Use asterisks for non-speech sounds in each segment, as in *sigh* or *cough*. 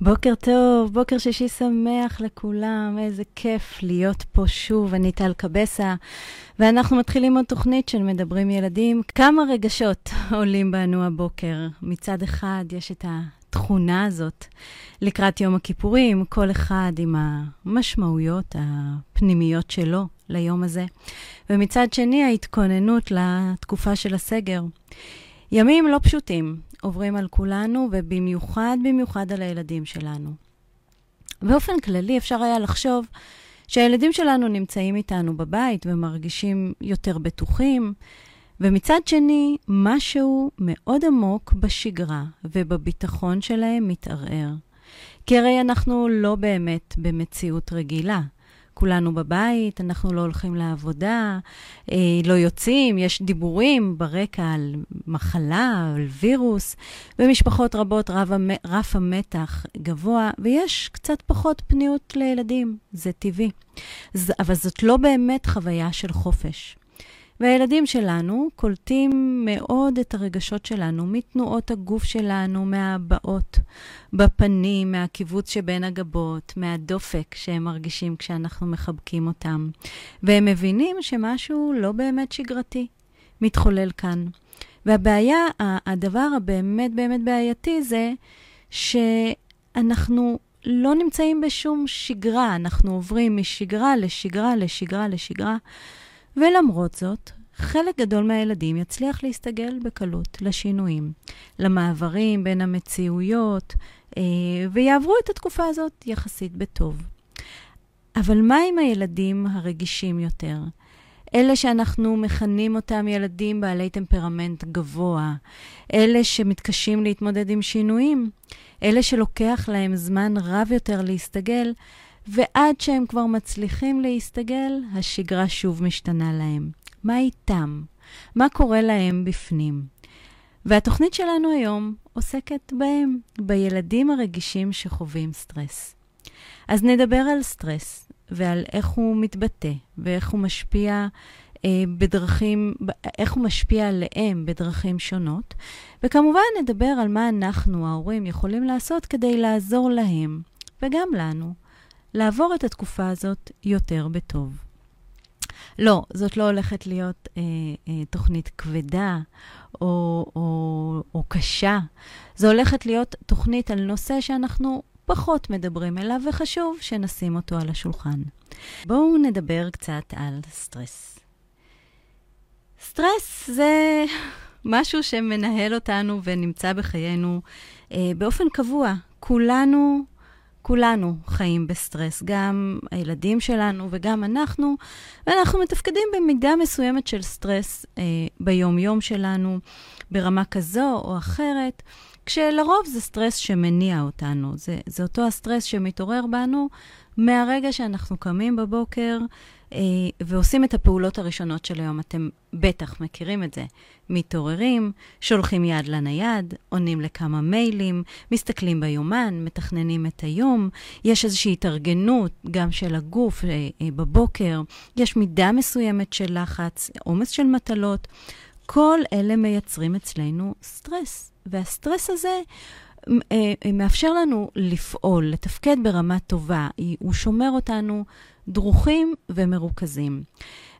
בוקר טוב, בוקר שישי שמח לכולם, איזה כיף להיות פה שוב. אני טל קבסה, ואנחנו מתחילים עוד תוכנית של מדברים ילדים. כמה רגשות *laughs* עולים בנו הבוקר. מצד אחד, יש את התכונה הזאת לקראת יום הכיפורים, כל אחד עם המשמעויות הפנימיות שלו ליום הזה. ומצד שני, ההתכוננות לתקופה של הסגר. ימים לא פשוטים, עוברים על כולנו, ובמיוחד, במיוחד על הילדים שלנו. באופן כללי אפשר היה לחשוב שהילדים שלנו נמצאים איתנו בבית ומרגישים יותר בטוחים, ומצד שני, משהו מאוד עמוק בשגרה ובביטחון שלהם מתערער. כי הרי אנחנו לא באמת במציאות רגילה. כולנו בבית, אנחנו לא הולכים לעבודה, אה, לא יוצאים, יש דיבורים ברקע על מחלה, על וירוס. במשפחות רבות רב, רף המתח גבוה, ויש קצת פחות פניות לילדים, זה טבעי. אבל זאת לא באמת חוויה של חופש. והילדים שלנו קולטים מאוד את הרגשות שלנו מתנועות הגוף שלנו, מהבעות בפנים, מהקיבוץ שבין הגבות, מהדופק שהם מרגישים כשאנחנו מחבקים אותם. והם מבינים שמשהו לא באמת שגרתי מתחולל כאן. והבעיה, הדבר הבאמת באמת בעייתי זה שאנחנו לא נמצאים בשום שגרה, אנחנו עוברים משגרה לשגרה לשגרה לשגרה. ולמרות זאת, חלק גדול מהילדים יצליח להסתגל בקלות לשינויים, למעברים בין המציאויות, אה, ויעברו את התקופה הזאת יחסית בטוב. אבל מה עם הילדים הרגישים יותר? אלה שאנחנו מכנים אותם ילדים בעלי טמפרמנט גבוה, אלה שמתקשים להתמודד עם שינויים, אלה שלוקח להם זמן רב יותר להסתגל, ועד שהם כבר מצליחים להסתגל, השגרה שוב משתנה להם. מה איתם? מה קורה להם בפנים? והתוכנית שלנו היום עוסקת בהם, בילדים הרגישים שחווים סטרס. אז נדבר על סטרס ועל איך הוא מתבטא ואיך הוא משפיע אה, בדרכים, איך הוא משפיע עליהם בדרכים שונות, וכמובן נדבר על מה אנחנו, ההורים, יכולים לעשות כדי לעזור להם, וגם לנו, לעבור את התקופה הזאת יותר בטוב. לא, זאת לא הולכת להיות אה, אה, תוכנית כבדה או, או, או קשה. זו הולכת להיות תוכנית על נושא שאנחנו פחות מדברים אליו, וחשוב שנשים אותו על השולחן. בואו נדבר קצת על סטרס. סטרס זה *laughs* משהו שמנהל אותנו ונמצא בחיינו אה, באופן קבוע. כולנו כולנו חיים בסטרס, גם הילדים שלנו וגם אנחנו, ואנחנו מתפקדים במידה מסוימת של סטרס אה, ביום-יום שלנו, ברמה כזו או אחרת, כשלרוב זה סטרס שמניע אותנו. זה, זה אותו הסטרס שמתעורר בנו מהרגע שאנחנו קמים בבוקר ועושים את הפעולות הראשונות של היום. אתם בטח מכירים את זה. מתעוררים, שולחים יד לנייד, עונים לכמה מיילים, מסתכלים ביומן, מתכננים את היום. יש איזושהי התארגנות גם של הגוף אה, אה, בבוקר, יש מידה מסוימת של לחץ, עומס של מטלות. כל אלה מייצרים אצלנו סטרס, והסטרס הזה אה, אה, מאפשר לנו לפעול, לתפקד ברמה טובה. הוא שומר אותנו דרוכים ומרוכזים.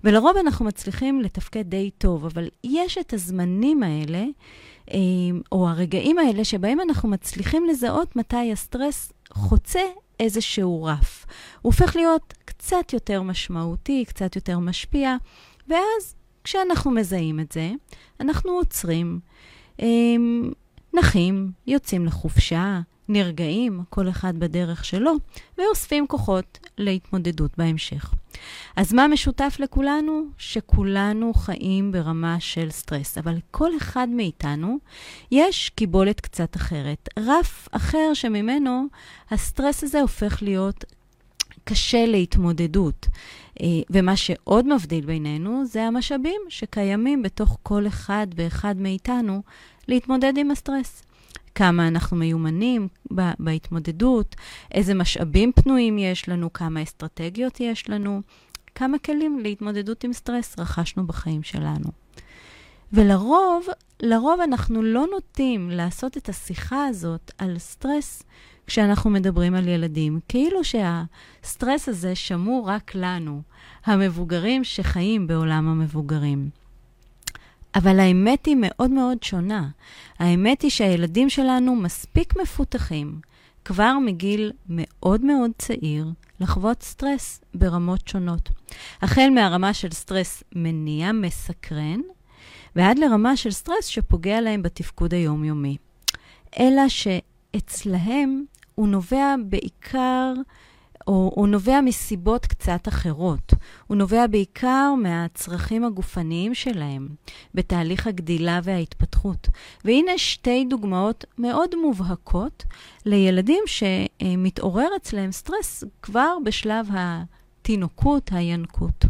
ולרוב אנחנו מצליחים לתפקד די טוב, אבל יש את הזמנים האלה, אה, או הרגעים האלה, שבהם אנחנו מצליחים לזהות מתי הסטרס חוצה איזשהו רף. הוא הופך להיות קצת יותר משמעותי, קצת יותר משפיע, ואז כשאנחנו מזהים את זה, אנחנו עוצרים. נחים, יוצאים לחופשה, נרגעים, כל אחד בדרך שלו, ואוספים כוחות להתמודדות בהמשך. אז מה משותף לכולנו? שכולנו חיים ברמה של סטרס, אבל כל אחד מאיתנו יש קיבולת קצת אחרת, רף אחר שממנו הסטרס הזה הופך להיות קשה להתמודדות. אה, ומה שעוד מבדיל בינינו זה המשאבים שקיימים בתוך כל אחד ואחד מאיתנו להתמודד עם הסטרס. כמה אנחנו מיומנים בהתמודדות, איזה משאבים פנויים יש לנו, כמה אסטרטגיות יש לנו, כמה כלים להתמודדות עם סטרס רכשנו בחיים שלנו. ולרוב, לרוב אנחנו לא נוטים לעשות את השיחה הזאת על סטרס כשאנחנו מדברים על ילדים, כאילו שהסטרס הזה שמור רק לנו, המבוגרים שחיים בעולם המבוגרים. אבל האמת היא מאוד מאוד שונה. האמת היא שהילדים שלנו מספיק מפותחים, כבר מגיל מאוד מאוד צעיר, לחוות סטרס ברמות שונות. החל מהרמה של סטרס מניע, מסקרן, ועד לרמה של סטרס שפוגע להם בתפקוד היומיומי. אלא שאצלהם הוא נובע בעיקר או הוא נובע מסיבות קצת אחרות. הוא נובע בעיקר מהצרכים הגופניים שלהם בתהליך הגדילה וההתפתחות. והנה שתי דוגמאות מאוד מובהקות לילדים שמתעורר אצלם סטרס כבר בשלב התינוקות, הינקות.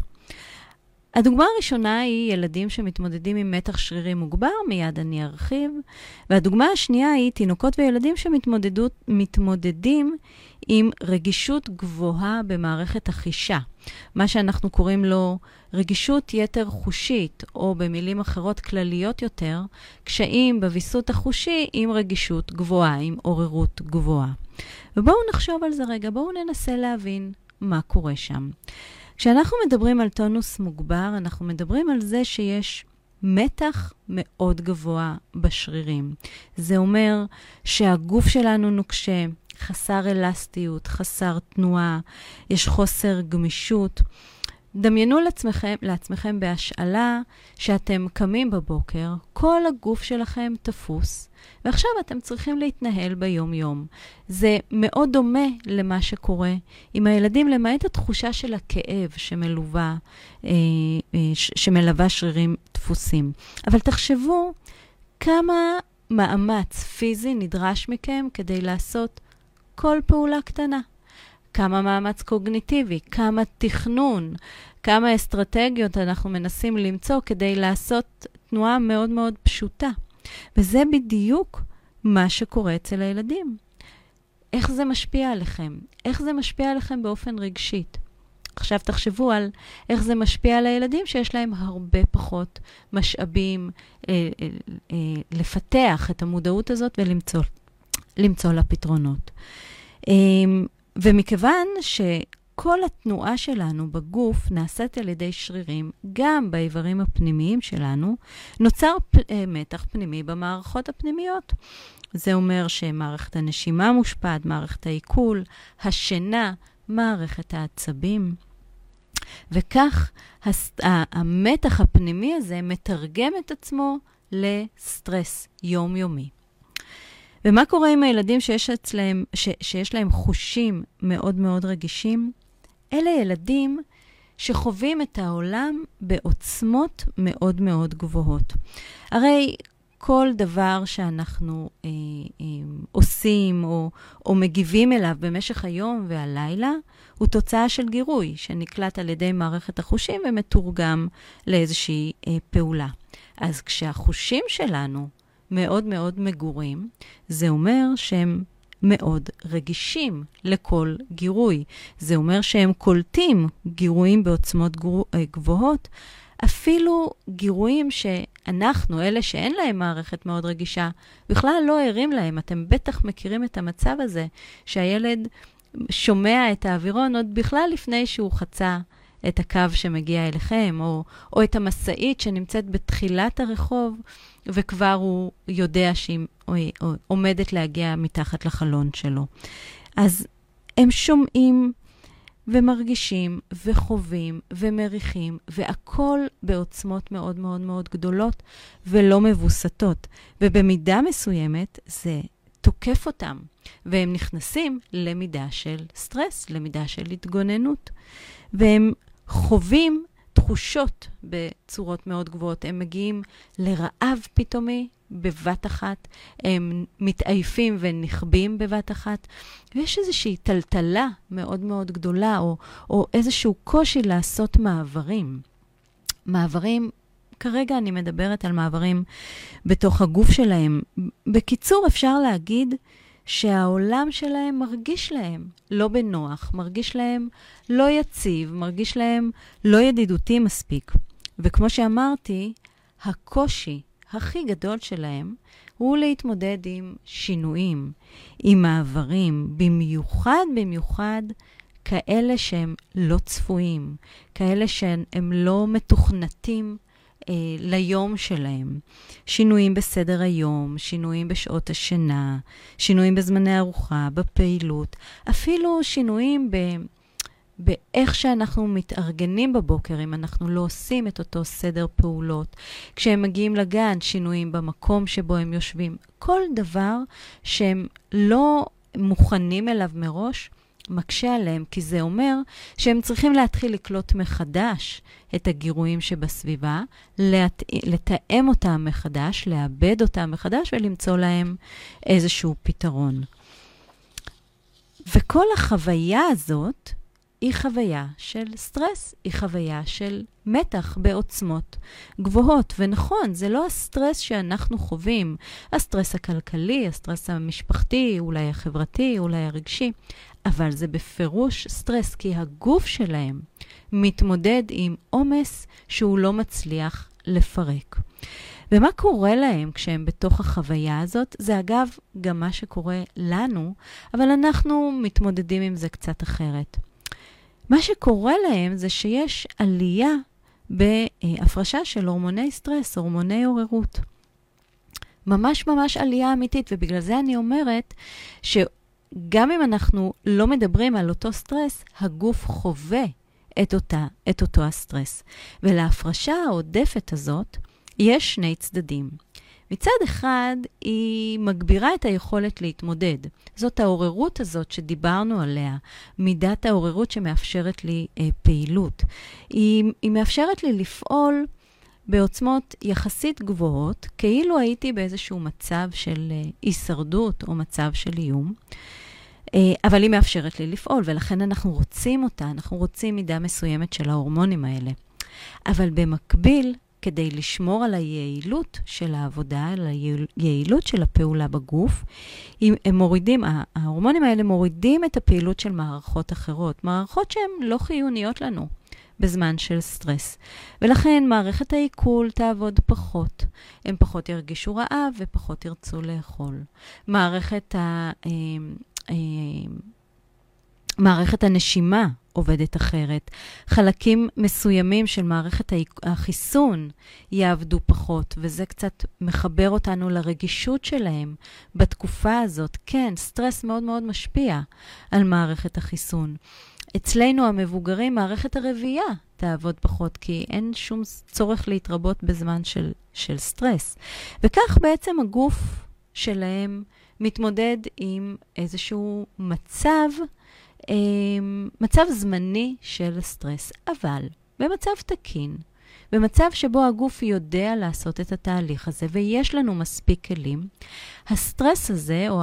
הדוגמה הראשונה היא ילדים שמתמודדים עם מתח שרירי מוגבר, מיד אני ארחיב. והדוגמה השנייה היא תינוקות וילדים שמתמודדים עם רגישות גבוהה במערכת החישה, מה שאנחנו קוראים לו רגישות יתר חושית, או במילים אחרות כלליות יותר, קשיים בוויסות החושי עם רגישות גבוהה, עם עוררות גבוהה. ובואו נחשוב על זה רגע, בואו ננסה להבין מה קורה שם. כשאנחנו מדברים על טונוס מוגבר, אנחנו מדברים על זה שיש מתח מאוד גבוה בשרירים. זה אומר שהגוף שלנו נוקשה, חסר אלסטיות, חסר תנועה, יש חוסר גמישות. דמיינו לעצמכם, לעצמכם בהשאלה שאתם קמים בבוקר, כל הגוף שלכם תפוס, ועכשיו אתם צריכים להתנהל ביום-יום. זה מאוד דומה למה שקורה עם הילדים, למעט התחושה של הכאב שמלווה, אה, אה, שמלווה שרירים דפוסים. אבל תחשבו כמה מאמץ פיזי נדרש מכם כדי לעשות כל פעולה קטנה. כמה מאמץ קוגניטיבי, כמה תכנון, כמה אסטרטגיות אנחנו מנסים למצוא כדי לעשות תנועה מאוד מאוד פשוטה. וזה בדיוק מה שקורה אצל הילדים. איך זה משפיע עליכם? איך זה משפיע עליכם באופן רגשית? עכשיו תחשבו על איך זה משפיע על הילדים שיש להם הרבה פחות משאבים אה, אה, אה, לפתח את המודעות הזאת ולמצוא לה פתרונות. אה, ומכיוון שכל התנועה שלנו בגוף נעשית על ידי שרירים, גם באיברים הפנימיים שלנו, נוצר פ... אה, מתח פנימי במערכות הפנימיות. זה אומר שמערכת הנשימה מושפעת, מערכת העיכול, השינה, מערכת העצבים. וכך הס... המתח הפנימי הזה מתרגם את עצמו לסטרס יומיומי. ומה קורה עם הילדים שיש, אצלהם, ש, שיש להם חושים מאוד מאוד רגישים? אלה ילדים שחווים את העולם בעוצמות מאוד מאוד גבוהות. הרי כל דבר שאנחנו אה, אה, עושים או, או מגיבים אליו במשך היום והלילה, הוא תוצאה של גירוי שנקלט על ידי מערכת החושים ומתורגם לאיזושהי אה, פעולה. אז כשהחושים שלנו מאוד מאוד מגורים, זה אומר שהם מאוד רגישים לכל גירוי. זה אומר שהם קולטים גירויים בעוצמות אה, גבוהות, אפילו גירויים שאנחנו, אלה שאין להם מערכת מאוד רגישה, בכלל לא ערים להם. אתם בטח מכירים את המצב הזה, שהילד שומע את האווירון עוד בכלל לפני שהוא חצה את הקו שמגיע אליכם, או, או את המשאית שנמצאת בתחילת הרחוב, וכבר הוא יודע שהיא עומדת להגיע מתחת לחלון שלו. אז הם שומעים ומרגישים וחווים ומריחים, והכול בעוצמות מאוד מאוד מאוד גדולות ולא מבוסתות. ובמידה מסוימת זה תוקף אותם, והם נכנסים למידה של סטרס, למידה של התגוננות. והם חווים תחושות בצורות מאוד גבוהות. הם מגיעים לרעב פתאומי בבת אחת, הם מתעייפים ונכבים בבת אחת, ויש איזושהי טלטלה מאוד מאוד גדולה, או, או איזשהו קושי לעשות מעברים. מעברים כרגע אני מדברת על מעברים בתוך הגוף שלהם. בקיצור, אפשר להגיד שהעולם שלהם מרגיש להם לא בנוח, מרגיש להם לא יציב, מרגיש להם לא ידידותי מספיק. וכמו שאמרתי, הקושי הכי גדול שלהם הוא להתמודד עם שינויים, עם מעברים, במיוחד, במיוחד כאלה שהם לא צפויים, כאלה שהם לא מתוכנתים אה, ליום שלהם. שינויים בסדר היום, שינויים בשעות השינה, שינויים בזמני ארוחה, בפעילות, אפילו שינויים ב... באיך שאנחנו מתארגנים בבוקר, אם אנחנו לא עושים את אותו סדר פעולות. כשהם מגיעים לגן, שינויים במקום שבו הם יושבים. כל דבר שהם לא מוכנים אליו מראש, מקשה עליהם, כי זה אומר שהם צריכים להתחיל לקלוט מחדש את הגירויים שבסביבה, לת... לתאם אותם מחדש, לאבד אותם מחדש ולמצוא להם איזשהו פתרון. וכל החוויה הזאת היא חוויה של סטרס, היא חוויה של מתח בעוצמות גבוהות. ונכון, זה לא הסטרס שאנחנו חווים, הסטרס הכלכלי, הסטרס המשפחתי, אולי החברתי, אולי הרגשי, אבל זה בפירוש סטרס, כי הגוף שלהם מתמודד עם עומס שהוא לא מצליח לפרק. ומה קורה להם כשהם בתוך החוויה הזאת? זה אגב גם מה שקורה לנו, אבל אנחנו מתמודדים עם זה קצת אחרת. מה שקורה להם זה שיש עלייה בהפרשה של הורמוני סטרס, הורמוני עוררות. ממש ממש עלייה אמיתית, ובגלל זה אני אומרת שגם אם אנחנו לא מדברים על אותו סטרס, הגוף חווה את, אותה, את אותו הסטרס. ולהפרשה העודפת הזאת יש שני צדדים. מצד אחד, היא מגבירה את היכולת להתמודד. זאת העוררות הזאת שדיברנו עליה, מידת העוררות שמאפשרת לי אה, פעילות. היא, היא מאפשרת לי לפעול בעוצמות יחסית גבוהות, כאילו הייתי באיזשהו מצב של אה, הישרדות או מצב של איום. אה, אבל היא מאפשרת לי לפעול, ולכן אנחנו רוצים אותה, אנחנו רוצים מידה מסוימת של ההורמונים האלה. אבל במקביל, כדי לשמור על היעילות של העבודה, על היעילות של הפעולה בגוף. הם מורידים, ההורמונים האלה מורידים את הפעילות של מערכות אחרות, מערכות שהן לא חיוניות לנו. בזמן של סטרס. ולכן מערכת העיכול תעבוד פחות. הם פחות ירגישו רעב ופחות ירצו לאכול. מערכת, ה, אה, אה, מערכת הנשימה עובדת אחרת. חלקים מסוימים של מערכת החיסון יעבדו פחות, וזה קצת מחבר אותנו לרגישות שלהם בתקופה הזאת. כן, סטרס מאוד מאוד משפיע על מערכת החיסון. אצלנו המבוגרים, מערכת הרבייה תעבוד פחות, כי אין שום צורך להתרבות בזמן של, של סטרס. וכך בעצם הגוף שלהם מתמודד עם איזשהו מצב אמ, מצב זמני של סטרס, אבל במצב תקין, במצב שבו הגוף יודע לעשות את התהליך הזה ויש לנו מספיק כלים, הסטרס הזה, או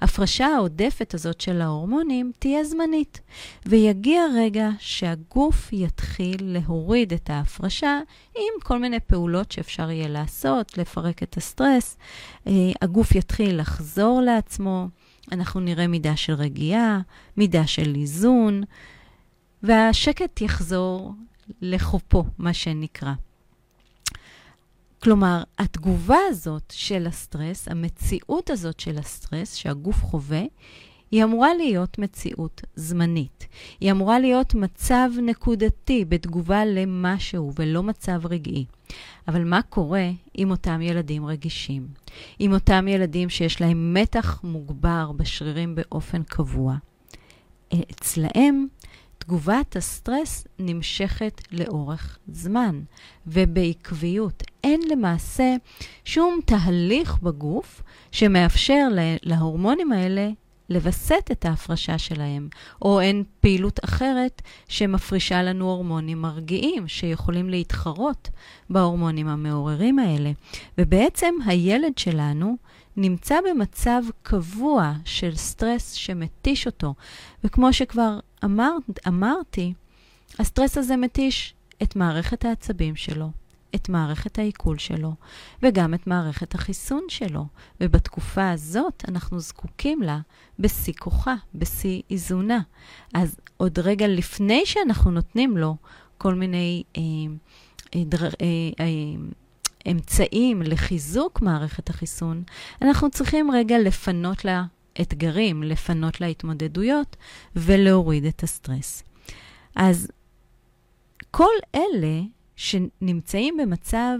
ההפרשה העודפת הזאת של ההורמונים, תהיה זמנית. ויגיע רגע שהגוף יתחיל להוריד את ההפרשה עם כל מיני פעולות שאפשר יהיה לעשות, לפרק את הסטרס. אה, הגוף יתחיל לחזור לעצמו. אנחנו נראה מידה של רגיעה, מידה של איזון, והשקט יחזור לחופו, מה שנקרא. כלומר, התגובה הזאת של הסטרס, המציאות הזאת של הסטרס שהגוף חווה, היא אמורה להיות מציאות זמנית. היא אמורה להיות מצב נקודתי בתגובה למשהו ולא מצב רגעי. אבל מה קורה עם אותם ילדים רגישים? עם אותם ילדים שיש להם מתח מוגבר בשרירים באופן קבוע? אצלהם תגובת הסטרס נמשכת לאורך זמן ובעקביות. אין למעשה שום תהליך בגוף שמאפשר להורמונים האלה לווסת את ההפרשה שלהם, או אין פעילות אחרת שמפרישה לנו הורמונים מרגיעים, שיכולים להתחרות בהורמונים המעוררים האלה. ובעצם הילד שלנו נמצא במצב קבוע של סטרס שמתיש אותו. וכמו שכבר אמר, אמרתי, הסטרס הזה מתיש את מערכת העצבים שלו, את מערכת העיכול שלו, וגם את מערכת החיסון שלו. ובתקופה הזאת אנחנו זקוקים לה בשיא כוחה, בשיא איזונה. אז עוד רגע לפני שאנחנו נותנים לו כל מיני אה, אה, אה, אה, אמצעים לחיזוק מערכת החיסון, אנחנו צריכים רגע לפנות לה אתגרים, לפנות לה התמודדויות ולהוריד את הסטרס. אז כל אלה שנמצאים במצב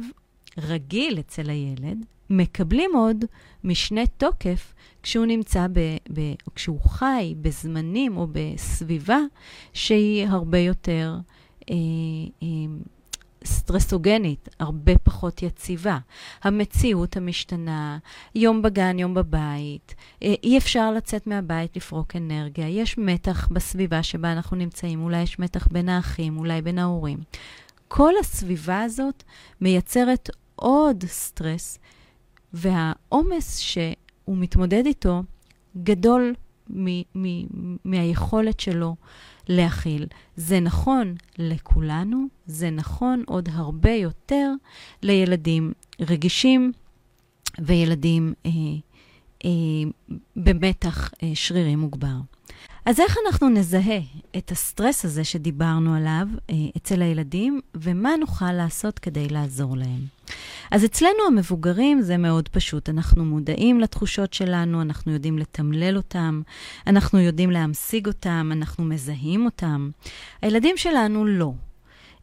רגיל אצל הילד, מקבלים עוד משנה תוקף כשהוא נמצא, ב, ב, כשהוא חי בזמנים או בסביבה שהיא הרבה יותר אה, אה, סטרסוגנית, הרבה פחות יציבה. המציאות המשתנה, יום בגן, יום בבית, אה, אי אפשר לצאת מהבית לפרוק אנרגיה, יש מתח בסביבה שבה אנחנו נמצאים, אולי יש מתח בין האחים, אולי בין ההורים. כל הסביבה הזאת מייצרת עוד סטרס, והעומס שהוא מתמודד איתו גדול מ- מ- מהיכולת שלו להכיל. זה נכון לכולנו, זה נכון עוד הרבה יותר לילדים רגישים וילדים אה, אה, במתח אה, שרירי מוגבר. אז איך אנחנו נזהה את הסטרס הזה שדיברנו עליו אה, אצל הילדים, ומה נוכל לעשות כדי לעזור להם? אז אצלנו המבוגרים זה מאוד פשוט. אנחנו מודעים לתחושות שלנו, אנחנו יודעים לתמלל אותם, אנחנו יודעים להמשיג אותם, אנחנו מזהים אותם. הילדים שלנו לא.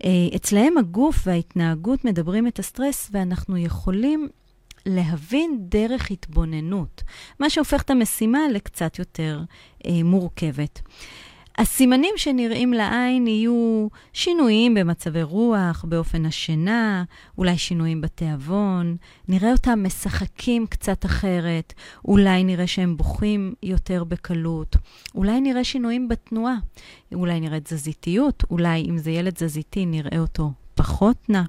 אה, אצלהם הגוף וההתנהגות מדברים את הסטרס, ואנחנו יכולים להבין דרך התבוננות, מה שהופך את המשימה לקצת יותר אה, מורכבת. הסימנים שנראים לעין יהיו שינויים במצבי רוח, באופן השינה, אולי שינויים בתיאבון, נראה אותם משחקים קצת אחרת, אולי נראה שהם בוכים יותר בקלות, אולי נראה שינויים בתנועה, אולי נראה תזזיתיות, אולי אם זה ילד תזזיתי נראה אותו פחות נע.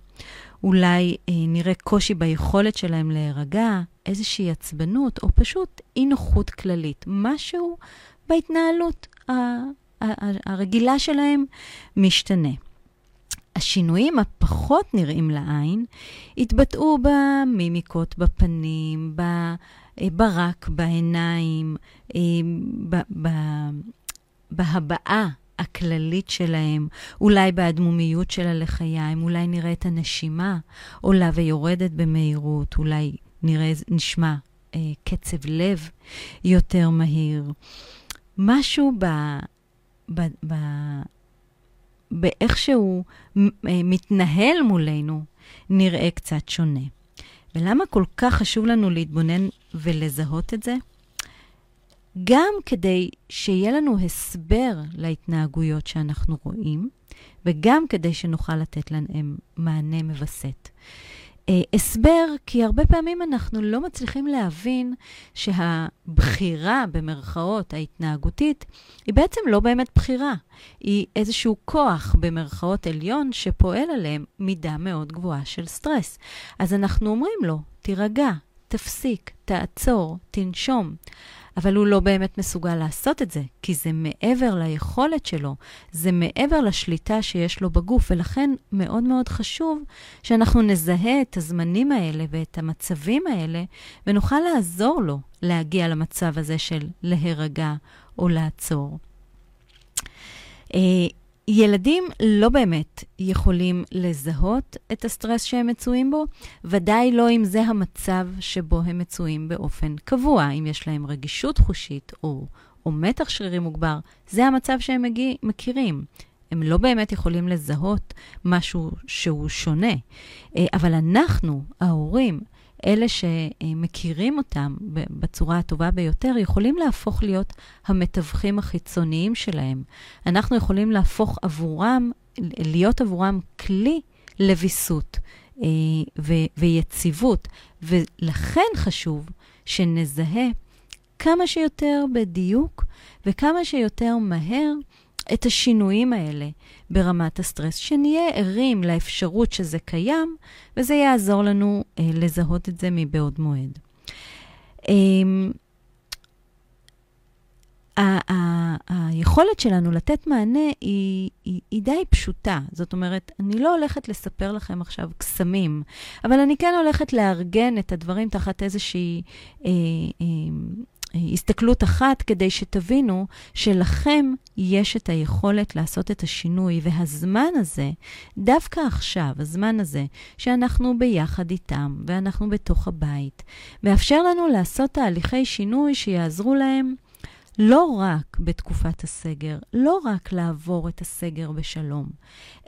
אולי אה, נראה קושי ביכולת שלהם להירגע, איזושהי עצבנות, או פשוט אי נוחות כללית. משהו בהתנהלות הרגילה שלהם משתנה. השינויים הפחות נראים לעין התבטאו במימיקות בפנים, אה, ברק בעיניים, אה, בהבעה הכללית שלהם, אולי באדמומיות של הלחיים, אולי נראה את הנשימה עולה ויורדת במהירות, אולי נראה, נשמע אה, קצב לב יותר מהיר. משהו ב... ב, ב באיך שהוא אה, מתנהל מולנו נראה קצת שונה. ולמה כל כך חשוב לנו להתבונן ולזהות את זה? גם כדי שיהיה לנו הסבר להתנהגויות שאנחנו רואים, וגם כדי שנוכל לתת להם מענה מווסת. אה, הסבר, כי הרבה פעמים אנחנו לא מצליחים להבין שהבחירה, במרכאות, ההתנהגותית, היא בעצם לא באמת בחירה. היא איזשהו כוח, במרכאות עליון, שפועל עליהם מידה מאוד גבוהה של סטרס. אז אנחנו אומרים לו, תירגע, תפסיק, תעצור, תנשום. אבל הוא לא באמת מסוגל לעשות את זה, כי זה מעבר ליכולת שלו, זה מעבר לשליטה שיש לו בגוף, ולכן מאוד מאוד חשוב שאנחנו נזהה את הזמנים האלה ואת המצבים האלה, ונוכל לעזור לו להגיע למצב הזה של להירגע או לעצור. ילדים לא באמת יכולים לזהות את הסטרס שהם מצויים בו, ודאי לא אם זה המצב שבו הם מצויים באופן קבוע, אם יש להם רגישות חושית או, או מתח שרירי מוגבר, זה המצב שהם מגיע, מכירים. הם לא באמת יכולים לזהות משהו שהוא שונה. אה, אבל אנחנו, ההורים, אלה שמכירים אותם בצורה הטובה ביותר, יכולים להפוך להיות המתווכים החיצוניים שלהם. אנחנו יכולים להפוך עבורם, להיות עבורם כלי לוויסות אה, ויציבות, ולכן חשוב שנזהה כמה שיותר בדיוק וכמה שיותר מהר את השינויים האלה ברמת הסטרס, שנהיה ערים לאפשרות שזה קיים, וזה יעזור לנו אה, לזהות את זה מבעוד מועד. אה, ה- ה- היכולת שלנו לתת מענה היא, היא, היא די פשוטה. זאת אומרת, אני לא הולכת לספר לכם עכשיו קסמים, אבל אני כן הולכת לארגן את הדברים תחת איזושהי אה, אה, הסתכלות אחת כדי שתבינו שלכם יש את היכולת לעשות את השינוי, והזמן הזה, דווקא עכשיו, הזמן הזה, שאנחנו ביחד איתם ואנחנו בתוך הבית, מאפשר לנו לעשות תהליכי שינוי שיעזרו להם לא רק בתקופת הסגר, לא רק לעבור את הסגר בשלום,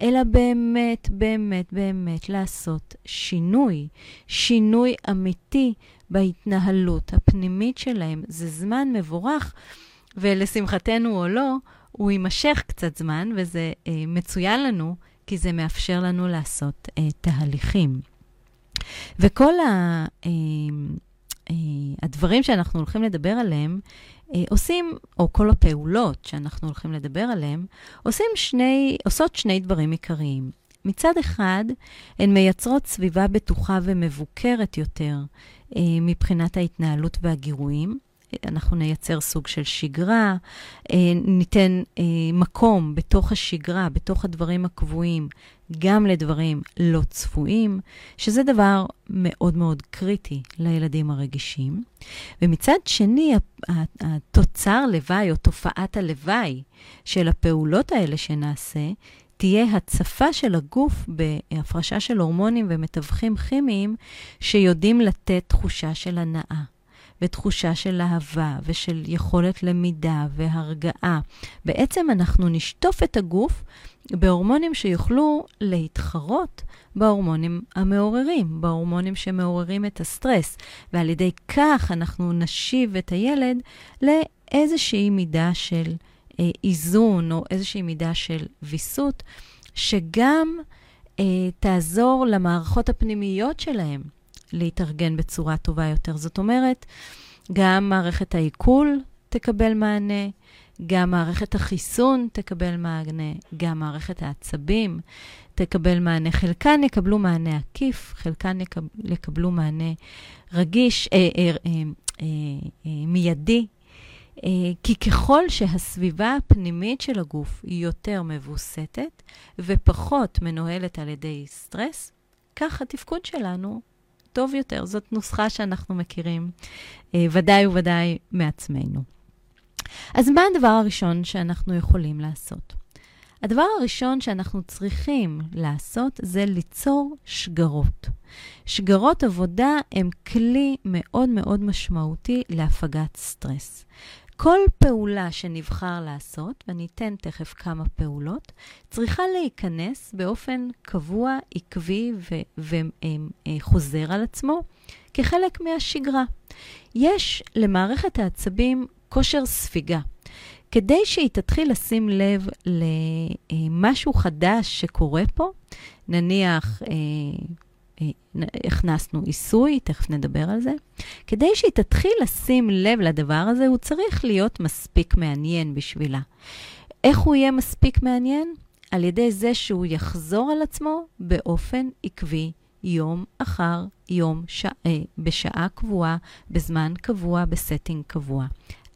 אלא באמת, באמת, באמת לעשות שינוי, שינוי אמיתי בהתנהלות הפנימית שלהם. זה זמן מבורך, ולשמחתנו או לא, הוא יימשך קצת זמן, וזה אה, מצוין לנו, כי זה מאפשר לנו לעשות אה, תהליכים. וכל ה, אה, אה, הדברים שאנחנו הולכים לדבר עליהם, עושים, או כל הפעולות שאנחנו הולכים לדבר עליהם, עושים שני, עושות שני דברים עיקריים. מצד אחד, הן מייצרות סביבה בטוחה ומבוקרת יותר אה, מבחינת ההתנהלות והגירויים. אנחנו נייצר סוג של שגרה, אה, ניתן אה, מקום בתוך השגרה, בתוך הדברים הקבועים, גם לדברים לא צפויים, שזה דבר מאוד מאוד קריטי לילדים הרגישים. ומצד שני, התוצר לוואי או תופעת הלוואי של הפעולות האלה שנעשה, תהיה הצפה של הגוף בהפרשה של הורמונים ומתווכים כימיים שיודעים לתת תחושה של הנאה. ותחושה של אהבה ושל יכולת למידה והרגעה. בעצם אנחנו נשטוף את הגוף בהורמונים שיוכלו להתחרות בהורמונים המעוררים, בהורמונים שמעוררים את הסטרס, ועל ידי כך אנחנו נשיב את הילד לאיזושהי מידה של אה, איזון או איזושהי מידה של ויסות, שגם אה, תעזור למערכות הפנימיות שלהם להתארגן בצורה טובה יותר. זאת אומרת, גם מערכת העיכול תקבל מענה, גם מערכת החיסון תקבל מענה, גם מערכת העצבים תקבל מענה. חלקן יקבלו מענה עקיף, חלקן יקב, יקבלו מענה רגיש, אה, אה, אה, אה, אה, מיידי, אה, כי ככל שהסביבה הפנימית של הגוף היא יותר מבוסתת ופחות מנוהלת על ידי סטרס, כך התפקוד שלנו טוב יותר. זאת נוסחה שאנחנו מכירים אה, ודאי וודאי מעצמנו. אז מה הדבר הראשון שאנחנו יכולים לעשות? הדבר הראשון שאנחנו צריכים לעשות זה ליצור שגרות. שגרות עבודה הם כלי מאוד מאוד משמעותי להפגת סטרס. כל פעולה שנבחר לעשות, ואני אתן תכף כמה פעולות, צריכה להיכנס באופן קבוע, עקבי וחוזר על עצמו כחלק מהשגרה. יש למערכת העצבים כושר ספיגה. כדי שהיא תתחיל לשים לב למשהו חדש שקורה פה, נניח אה, הכנסנו עיסוי, תכף נדבר על זה. כדי שהיא תתחיל לשים לב לדבר הזה, הוא צריך להיות מספיק מעניין בשבילה. איך הוא יהיה מספיק מעניין? על ידי זה שהוא יחזור על עצמו באופן עקבי, יום אחר יום, שע, אה, בשעה קבועה, בזמן קבוע, ב setting קבוע.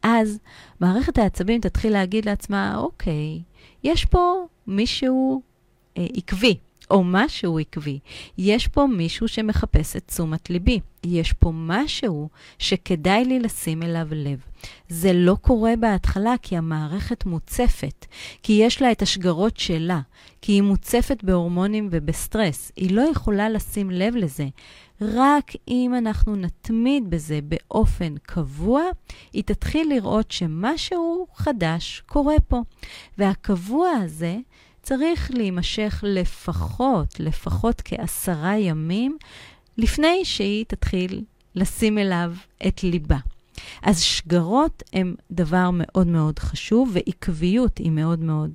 אז מערכת העצבים תתחיל להגיד לעצמה, אוקיי, יש פה מישהו אה, עקבי, או משהו עקבי. יש פה מישהו שמחפש את תשומת ליבי. יש פה משהו שכדאי לי לשים אליו לב. זה לא קורה בהתחלה כי המערכת מוצפת, כי יש לה את השגרות שלה, כי היא מוצפת בהורמונים ובסטרס. היא לא יכולה לשים לב לזה. רק אם אנחנו נתמיד בזה באופן קבוע, היא תתחיל לראות שמשהו חדש קורה פה. והקבוע הזה צריך להימשך לפחות, לפחות כעשרה ימים, לפני שהיא תתחיל לשים אליו את ליבה. אז שגרות הן דבר מאוד מאוד חשוב, ועקביות היא מאוד מאוד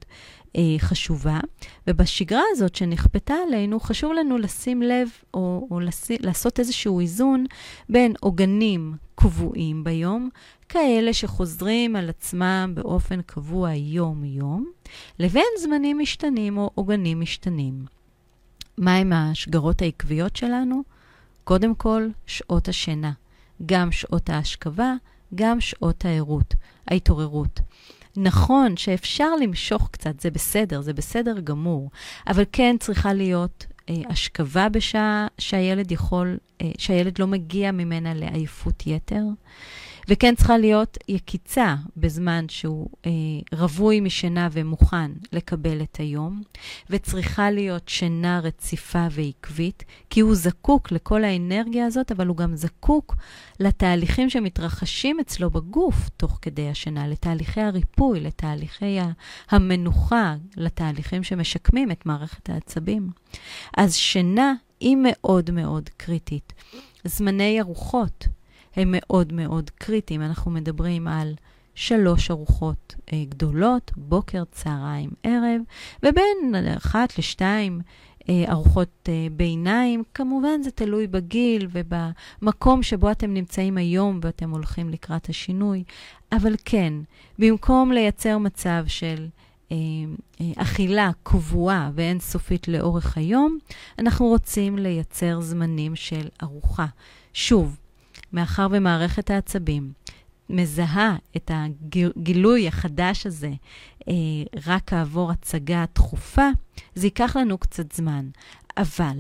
אה, חשובה. ובשגרה הזאת שנכפתה עלינו, חשוב לנו לשים לב או, או לשים, לעשות איזשהו איזון בין עוגנים קבועים ביום, כאלה שחוזרים על עצמם באופן קבוע יום-יום, לבין זמנים משתנים או עוגנים משתנים. מהם השגרות העקביות שלנו? קודם כל, שעות השינה, גם שעות ההשכבה, גם שעות הערות, ההתעוררות. נכון שאפשר למשוך קצת, זה בסדר, זה בסדר גמור, אבל כן צריכה להיות אה, השכבה בשעה שהילד יכול, אה, שהילד לא מגיע ממנה לעייפות יתר. וכן צריכה להיות יקיצה בזמן שהוא אה, רווי משינה ומוכן לקבל את היום, וצריכה להיות שינה רציפה ועקבית, כי הוא זקוק לכל האנרגיה הזאת, אבל הוא גם זקוק לתהליכים שמתרחשים אצלו בגוף תוך כדי השינה, לתהליכי הריפוי, לתהליכי המנוחה, לתהליכים שמשקמים את מערכת העצבים. אז שינה היא מאוד מאוד קריטית. זמני ארוחות הם מאוד מאוד קריטיים. אנחנו מדברים על שלוש ארוחות אה, גדולות, בוקר, צהריים, ערב, ובין אחת לשתיים אה, ארוחות אה, ביניים. כמובן זה תלוי בגיל ובמקום שבו אתם נמצאים היום ואתם הולכים לקראת השינוי, אבל כן, במקום לייצר מצב של אה, אה, אכילה קבועה ואינסופית לאורך היום, אנחנו רוצים לייצר זמנים של ארוחה. שוב, מאחר ומערכת העצבים מזהה את הגילוי החדש הזה אה, רק כעבור הצגה תכופה, זה ייקח לנו קצת זמן. אבל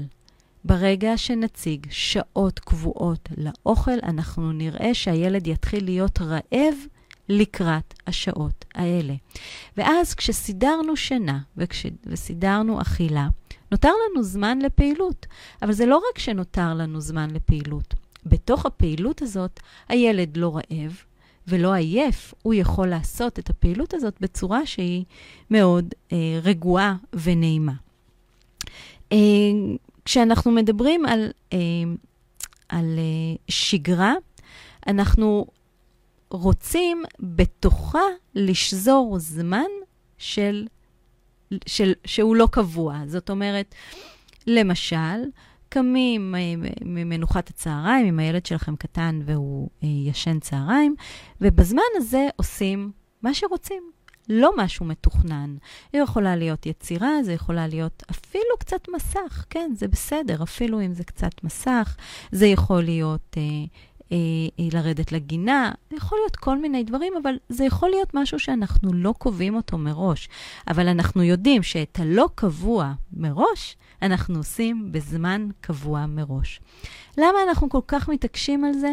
ברגע שנציג שעות קבועות לאוכל, אנחנו נראה שהילד יתחיל להיות רעב לקראת השעות האלה. ואז כשסידרנו שינה וכש... וסידרנו אכילה, נותר לנו זמן לפעילות. אבל זה לא רק שנותר לנו זמן לפעילות. בתוך הפעילות הזאת, הילד לא רעב ולא עייף, הוא יכול לעשות את הפעילות הזאת בצורה שהיא מאוד אה, רגועה ונעימה. אה, כשאנחנו מדברים על, אה, על אה, שגרה, אנחנו רוצים בתוכה לשזור זמן של, של, שהוא לא קבוע. זאת אומרת, למשל, קמים אה, ממנוחת הצהריים, אם הילד שלכם קטן והוא אה, ישן צהריים, ובזמן הזה עושים מה שרוצים. לא משהו מתוכנן. היא יכולה להיות יצירה, זה יכולה להיות אפילו קצת מסך, כן, זה בסדר, אפילו אם זה קצת מסך. זה יכול להיות אה, לרדת לגינה, זה יכול להיות כל מיני דברים, אבל זה יכול להיות משהו שאנחנו לא קובעים אותו מראש. אבל אנחנו יודעים שאת הלא קבוע מראש, אנחנו עושים בזמן קבוע מראש. למה אנחנו כל כך מתעקשים על זה?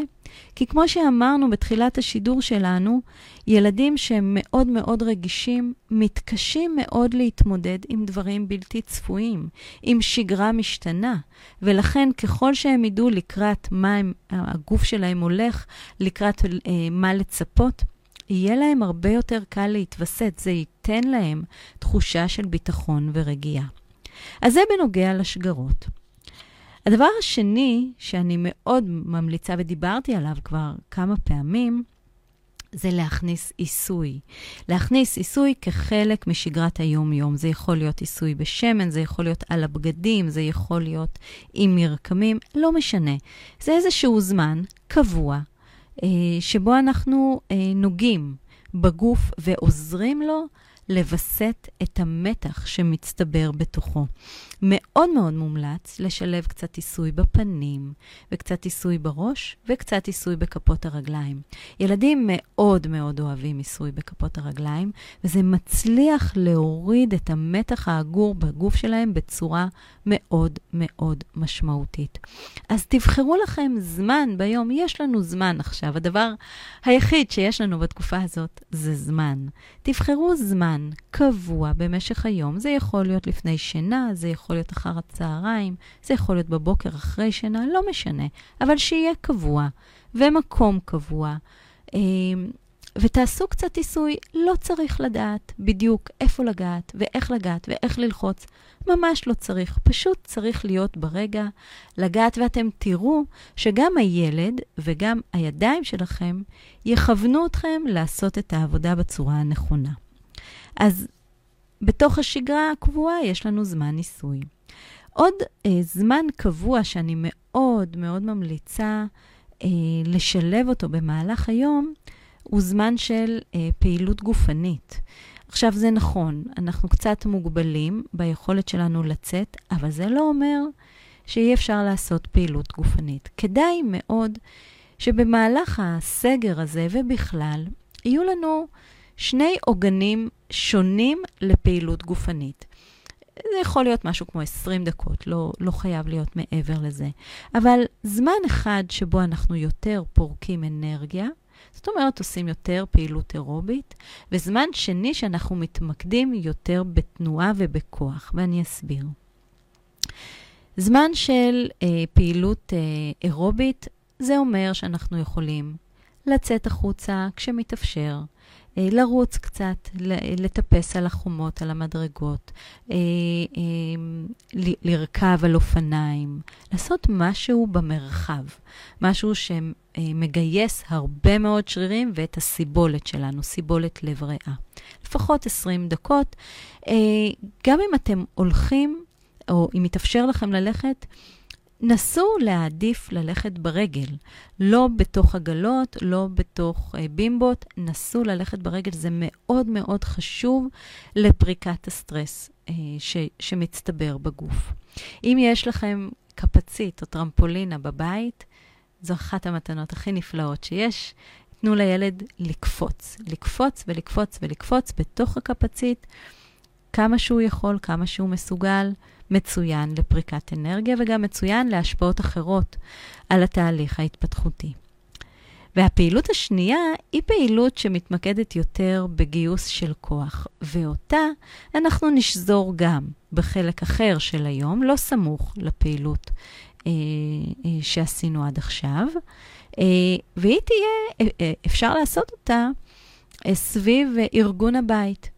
כי כמו שאמרנו בתחילת השידור שלנו, ילדים שהם מאוד מאוד רגישים, מתקשים מאוד להתמודד עם דברים בלתי צפויים, עם שגרה משתנה. ולכן ככל שהם ידעו לקראת מה הם, הגוף שלהם הולך, לקראת אה, מה לצפות, יהיה להם הרבה יותר קל להתווסת. זה ייתן להם תחושה של ביטחון ורגיעה. אז זה בנוגע לשגרות. הדבר השני שאני מאוד ממליצה, ודיברתי עליו כבר כמה פעמים, זה להכניס עיסוי. להכניס עיסוי כחלק משגרת היום-יום. זה יכול להיות עיסוי בשמן, זה יכול להיות על הבגדים, זה יכול להיות עם מרקמים, לא משנה. זה איזשהו זמן קבוע, אה, שבו אנחנו אה, נוגעים בגוף ועוזרים לו לווסת את המתח שמצטבר בתוכו. מאוד מאוד מומלץ לשלב קצת עיסוי בפנים, וקצת עיסוי בראש, וקצת עיסוי בכפות הרגליים. ילדים מאוד מאוד אוהבים עיסוי בכפות הרגליים, וזה מצליח להוריד את המתח האגור בגוף שלהם בצורה מאוד מאוד משמעותית. אז תבחרו לכם זמן ביום, יש לנו זמן עכשיו. הדבר היחיד שיש לנו בתקופה הזאת זה זמן. תבחרו זמן קבוע במשך היום. זה יכול להיות לפני שינה, זה יכול להיות אחר הצהריים, זה יכול להיות בבוקר אחרי שינה, לא משנה, אבל שיהיה קבוע ומקום קבוע. אמ, ותעשו קצת עיסוי, לא צריך לדעת בדיוק איפה לגעת ואיך לגעת ואיך ללחוץ. ממש לא צריך, פשוט צריך להיות ברגע, לגעת, ואתם תראו שגם הילד וגם הידיים שלכם יכוונו אתכם לעשות את העבודה בצורה הנכונה. אז בתוך השגרה הקבועה יש לנו זמן ניסוי. עוד אה, זמן קבוע שאני מאוד מאוד ממליצה אה, לשלב אותו במהלך היום, הוא זמן של אה, פעילות גופנית. עכשיו, זה נכון, אנחנו קצת מוגבלים ביכולת שלנו לצאת, אבל זה לא אומר שאי אפשר לעשות פעילות גופנית. כדאי מאוד שבמהלך הסגר הזה ובכלל, יהיו לנו שני עוגנים שונים לפעילות גופנית. זה יכול להיות משהו כמו 20 דקות, לא, לא חייב להיות מעבר לזה. אבל זמן אחד שבו אנחנו יותר פורקים אנרגיה, זאת אומרת, עושים יותר פעילות אירובית, וזמן שני שאנחנו מתמקדים יותר בתנועה ובכוח, ואני אסביר. זמן של אה, פעילות אה, אירובית, זה אומר שאנחנו יכולים לצאת החוצה כשמתאפשר, לרוץ קצת, לטפס על החומות, על המדרגות, אה, אה, לרכב על אופניים, לעשות משהו במרחב, משהו שמגייס הרבה מאוד שרירים ואת הסיבולת שלנו, סיבולת לב ריאה. לפחות 20 דקות. גם אם אתם הולכים, או אם מתאפשר לכם ללכת, נסו להעדיף ללכת ברגל, לא בתוך עגלות, לא בתוך אה, בימבות, נסו ללכת ברגל. זה מאוד מאוד חשוב לפריקת הסטרס אה, ש, שמצטבר בגוף. אם יש לכם קפצית או טרמפולינה בבית, זו אחת המתנות הכי נפלאות שיש. תנו לילד לקפוץ, לקפוץ ולקפוץ ולקפוץ בתוך הקפצית, כמה שהוא יכול, כמה שהוא מסוגל. מצוין לפריקת אנרגיה וגם מצוין להשפעות אחרות על התהליך ההתפתחותי. והפעילות השנייה היא פעילות שמתמקדת יותר בגיוס של כוח, ואותה אנחנו נשזור גם בחלק אחר של היום, לא סמוך לפעילות אה, אה, שעשינו עד עכשיו, אה, והיא תהיה, אה, אה, אפשר לעשות אותה אה, סביב ארגון הבית.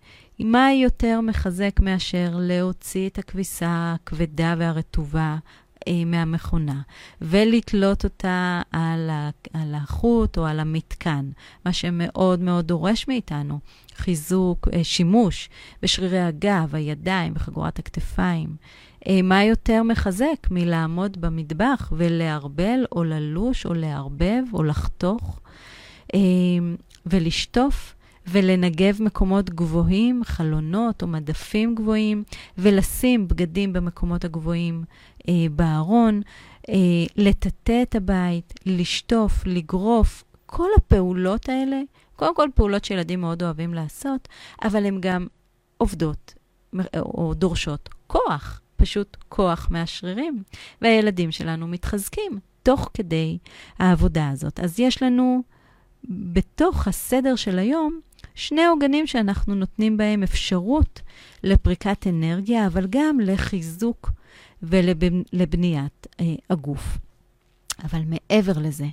מה יותר מחזק מאשר להוציא את הכביסה הכבדה והרטובה אה, מהמכונה ולתלות אותה על, ה, על החוט או על המתקן, מה שמאוד מאוד דורש מאיתנו, חיזוק, אה, שימוש בשרירי הגב, הידיים וחגורת הכתפיים. אה, מה יותר מחזק מלעמוד במטבח ולערבל או ללוש או לערבב או לחתוך אה, ולשטוף? ולנגב מקומות גבוהים, חלונות או מדפים גבוהים, ולשים בגדים במקומות הגבוהים אה, בארון, אה, לטאטא את הבית, לשטוף, לגרוף, כל הפעולות האלה, קודם כל פעולות שילדים מאוד אוהבים לעשות, אבל הן גם עובדות או דורשות כוח, פשוט כוח מהשרירים, והילדים שלנו מתחזקים תוך כדי העבודה הזאת. אז יש לנו בתוך הסדר של היום שני עוגנים שאנחנו נותנים בהם אפשרות לפריקת אנרגיה, אבל גם לחיזוק ולבניית אה, הגוף. אבל מעבר לזה,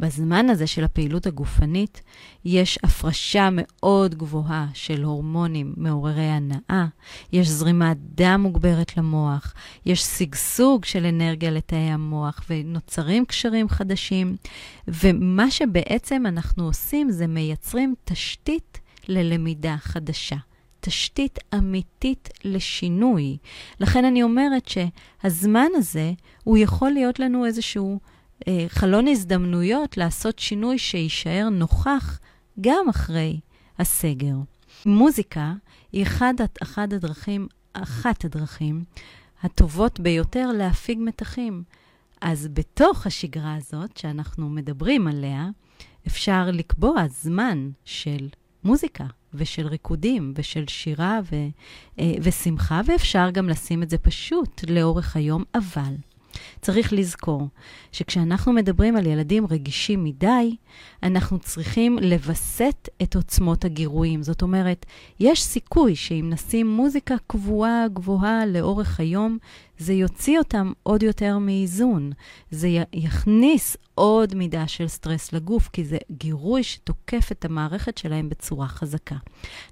בזמן הזה של הפעילות הגופנית, יש הפרשה מאוד גבוהה של הורמונים מעוררי הנאה, יש זרימת דם מוגברת למוח, יש שגשוג של אנרגיה לתאי המוח ונוצרים קשרים חדשים, ומה שבעצם אנחנו עושים זה מייצרים תשתית ללמידה חדשה. תשתית אמיתית לשינוי. לכן אני אומרת שהזמן הזה, הוא יכול להיות לנו איזשהו חלון הזדמנויות לעשות שינוי שיישאר נוכח גם אחרי הסגר. מוזיקה היא אחד, אחד הדרכים, אחת הדרכים הטובות ביותר להפיג מתחים. אז בתוך השגרה הזאת שאנחנו מדברים עליה, אפשר לקבוע זמן של מוזיקה ושל ריקודים ושל שירה ו, אה, ושמחה, ואפשר גם לשים את זה פשוט לאורך היום, אבל צריך לזכור שכשאנחנו מדברים על ילדים רגישים מדי, אנחנו צריכים לווסת את עוצמות הגירויים. זאת אומרת, יש סיכוי שאם נשים מוזיקה קבועה, גבוהה לאורך היום, זה יוציא אותם עוד יותר מאיזון. זה יכניס עוד מידה של סטרס לגוף, כי זה גירוי שתוקף את המערכת שלהם בצורה חזקה.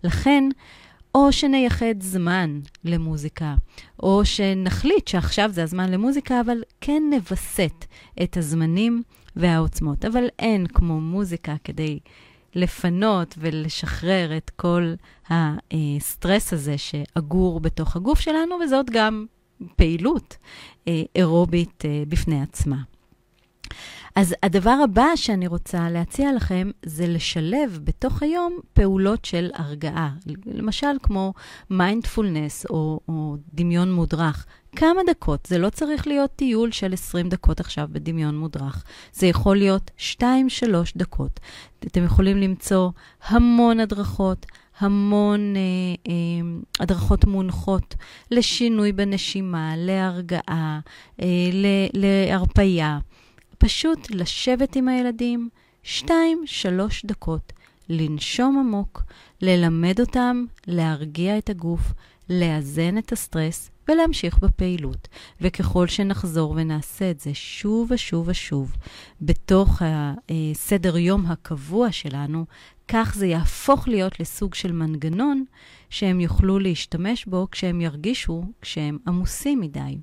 לכן, או שנייחד זמן למוזיקה, או שנחליט שעכשיו זה הזמן למוזיקה, אבל כן נווסת את הזמנים והעוצמות. אבל אין כמו מוזיקה כדי לפנות ולשחרר את כל הסטרס הזה שאגור בתוך הגוף שלנו, וזאת גם פעילות אה, אירובית אה, בפני עצמה. אז הדבר הבא שאני רוצה להציע לכם זה לשלב בתוך היום פעולות של הרגעה. למשל כמו מיינדפולנס או, או דמיון מודרך. כמה דקות, זה לא צריך להיות טיול של 20 דקות עכשיו בדמיון מודרך. זה יכול להיות 2-3 דקות. אתם יכולים למצוא המון הדרכות. המון אה, אה, הדרכות מונחות לשינוי בנשימה, להרגעה, אה, להרפייה. פשוט לשבת עם הילדים, שתיים-שלוש דקות לנשום עמוק, ללמד אותם להרגיע את הגוף, לאזן את הסטרס ולהמשיך בפעילות. וככל שנחזור ונעשה את זה שוב ושוב ושוב בתוך הסדר יום הקבוע שלנו, כך זה יהפוך להיות לסוג של מנגנון שהם יוכלו להשתמש בו כשהם ירגישו כשהם עמוסים מדי.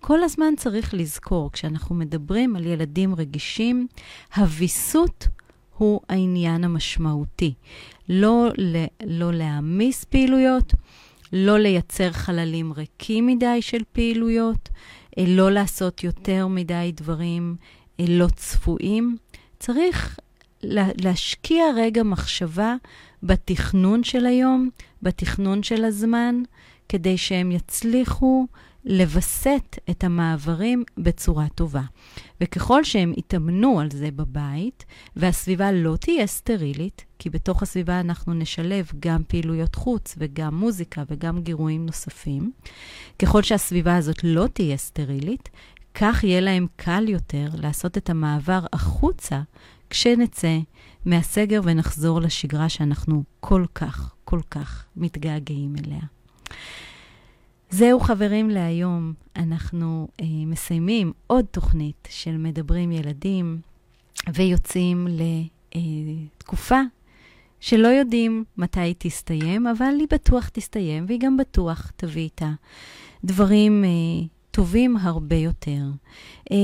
כל הזמן צריך לזכור, כשאנחנו מדברים על ילדים רגישים, הוויסות הוא העניין המשמעותי. לא, לא להעמיס פעילויות, לא לייצר חללים ריקים מדי של פעילויות, אה, לא לעשות יותר מדי דברים אה, לא צפויים. צריך להשקיע רגע מחשבה בתכנון של היום, בתכנון של הזמן, כדי שהם יצליחו לווסת את המעברים בצורה טובה. וככל שהם יתאמנו על זה בבית, והסביבה לא תהיה סטרילית, כי בתוך הסביבה אנחנו נשלב גם פעילויות חוץ וגם מוזיקה וגם גירויים נוספים, ככל שהסביבה הזאת לא תהיה סטרילית, כך יהיה להם קל יותר לעשות את המעבר החוצה כשנצא מהסגר ונחזור לשגרה שאנחנו כל כך, כל כך מתגעגעים אליה. זהו חברים להיום. אנחנו אה, מסיימים עוד תוכנית של מדברים ילדים ויוצאים לתקופה שלא יודעים מתי היא תסתיים, אבל היא בטוח תסתיים, והיא גם בטוח תביא איתה דברים אה, טובים הרבה יותר. אה,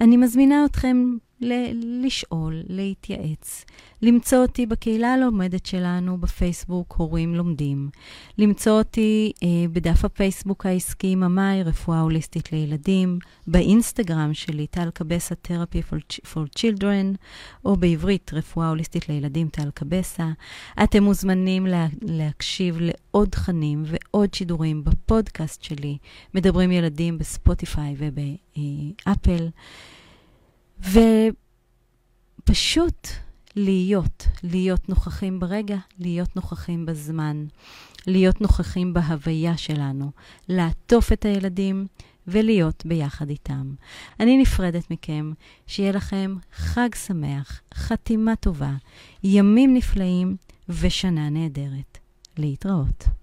אני מזמינה אתכם ל- לשאול, להתייעץ, למצוא אותי בקהילה הלומדת שלנו בפייסבוק, הורים לומדים, למצוא אותי אה, בדף הפייסבוק העסקי ממאי, רפואה הוליסטית לילדים, באינסטגרם שלי, טל קבסה, תרפי for children, או בעברית, רפואה הוליסטית לילדים, טל קבסה. אתם מוזמנים לה, להקשיב לעוד תכנים ועוד שידורים בפודקאסט שלי, מדברים ילדים בספוטיפיי ובאפל. ופשוט להיות, להיות נוכחים ברגע, להיות נוכחים בזמן, להיות נוכחים בהוויה שלנו, לעטוף את הילדים ולהיות ביחד איתם. אני נפרדת מכם, שיהיה לכם חג שמח, חתימה טובה, ימים נפלאים ושנה נהדרת. להתראות.